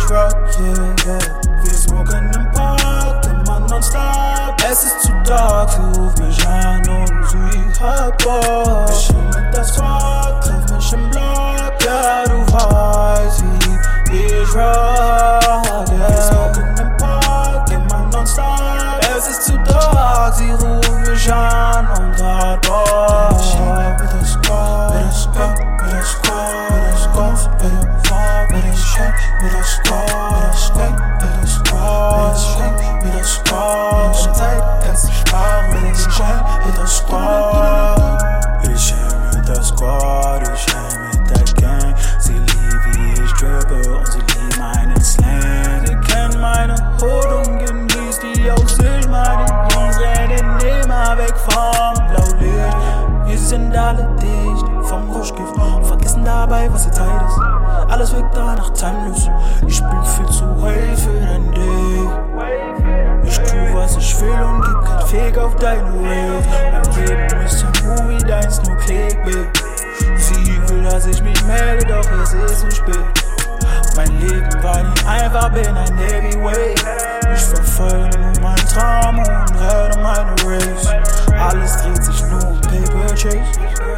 cash rocking, yeah. Feel the park. parking, man, non-stop. Es ist dark, ruf mich shine und sie hat alle dicht vom Rauschgift, vergessen dabei, was die Zeit ist. Alles wirkt danach timeless. Ich bin viel zu hell für dein Dick. Ich tu, was ich will und gib kein Fake auf deine Wave. Mein Leben ist ein Movie, deins nur Clickbait. Sie will, dass ich mich melde, doch es ist zu spät. Mein Leben war nie einfach, bin ein Heavyweight. Ich Straight.